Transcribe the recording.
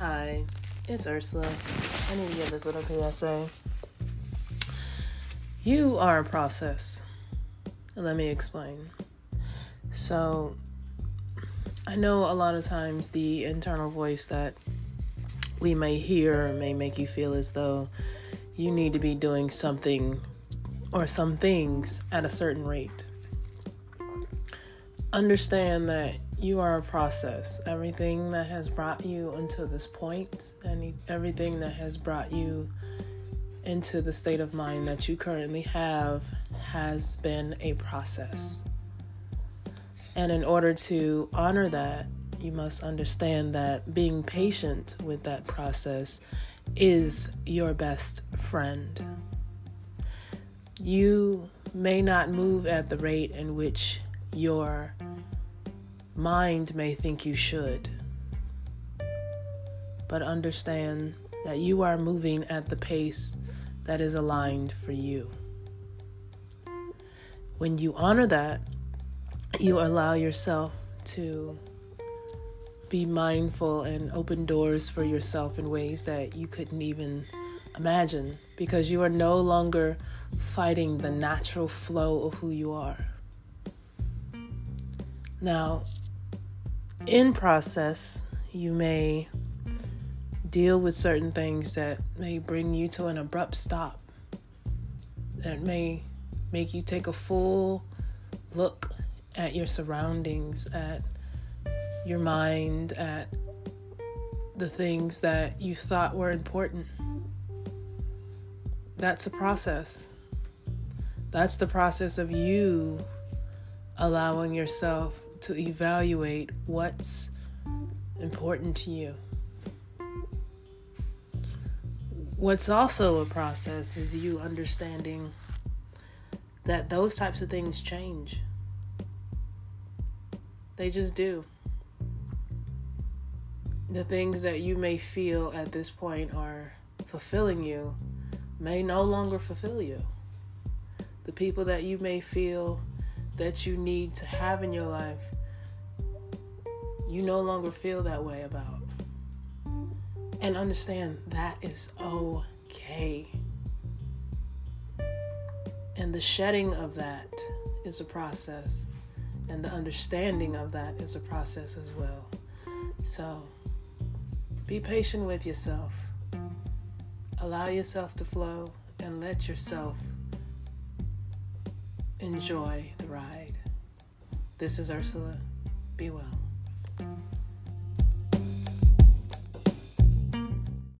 Hi, it's Ursula. I need to get this little PSA. You are a process. Let me explain. So, I know a lot of times the internal voice that we may hear may make you feel as though you need to be doing something or some things at a certain rate. Understand that you are a process. Everything that has brought you until this point, and everything that has brought you into the state of mind that you currently have, has been a process. And in order to honor that, you must understand that being patient with that process is your best friend. You may not move at the rate in which your mind may think you should, but understand that you are moving at the pace that is aligned for you. When you honor that, you allow yourself to be mindful and open doors for yourself in ways that you couldn't even imagine because you are no longer fighting the natural flow of who you are. Now, in process, you may deal with certain things that may bring you to an abrupt stop, that may make you take a full look at your surroundings, at your mind, at the things that you thought were important. That's a process. That's the process of you allowing yourself to evaluate what's important to you. What's also a process is you understanding that those types of things change. They just do. The things that you may feel at this point are fulfilling you may no longer fulfill you. The people that you may feel that you need to have in your life, you no longer feel that way about. And understand that is okay. And the shedding of that is a process, and the understanding of that is a process as well. So be patient with yourself, allow yourself to flow, and let yourself enjoy the ride. This is Ursula. Be well.